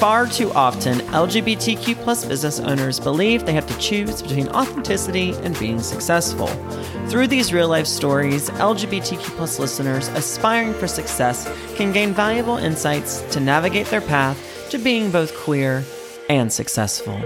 Far too often, LGBTQ plus business owners believe they have to choose between authenticity and being successful. Through these real life stories, LGBTQ plus listeners aspiring for success can gain valuable insights to navigate their path to being both queer and successful.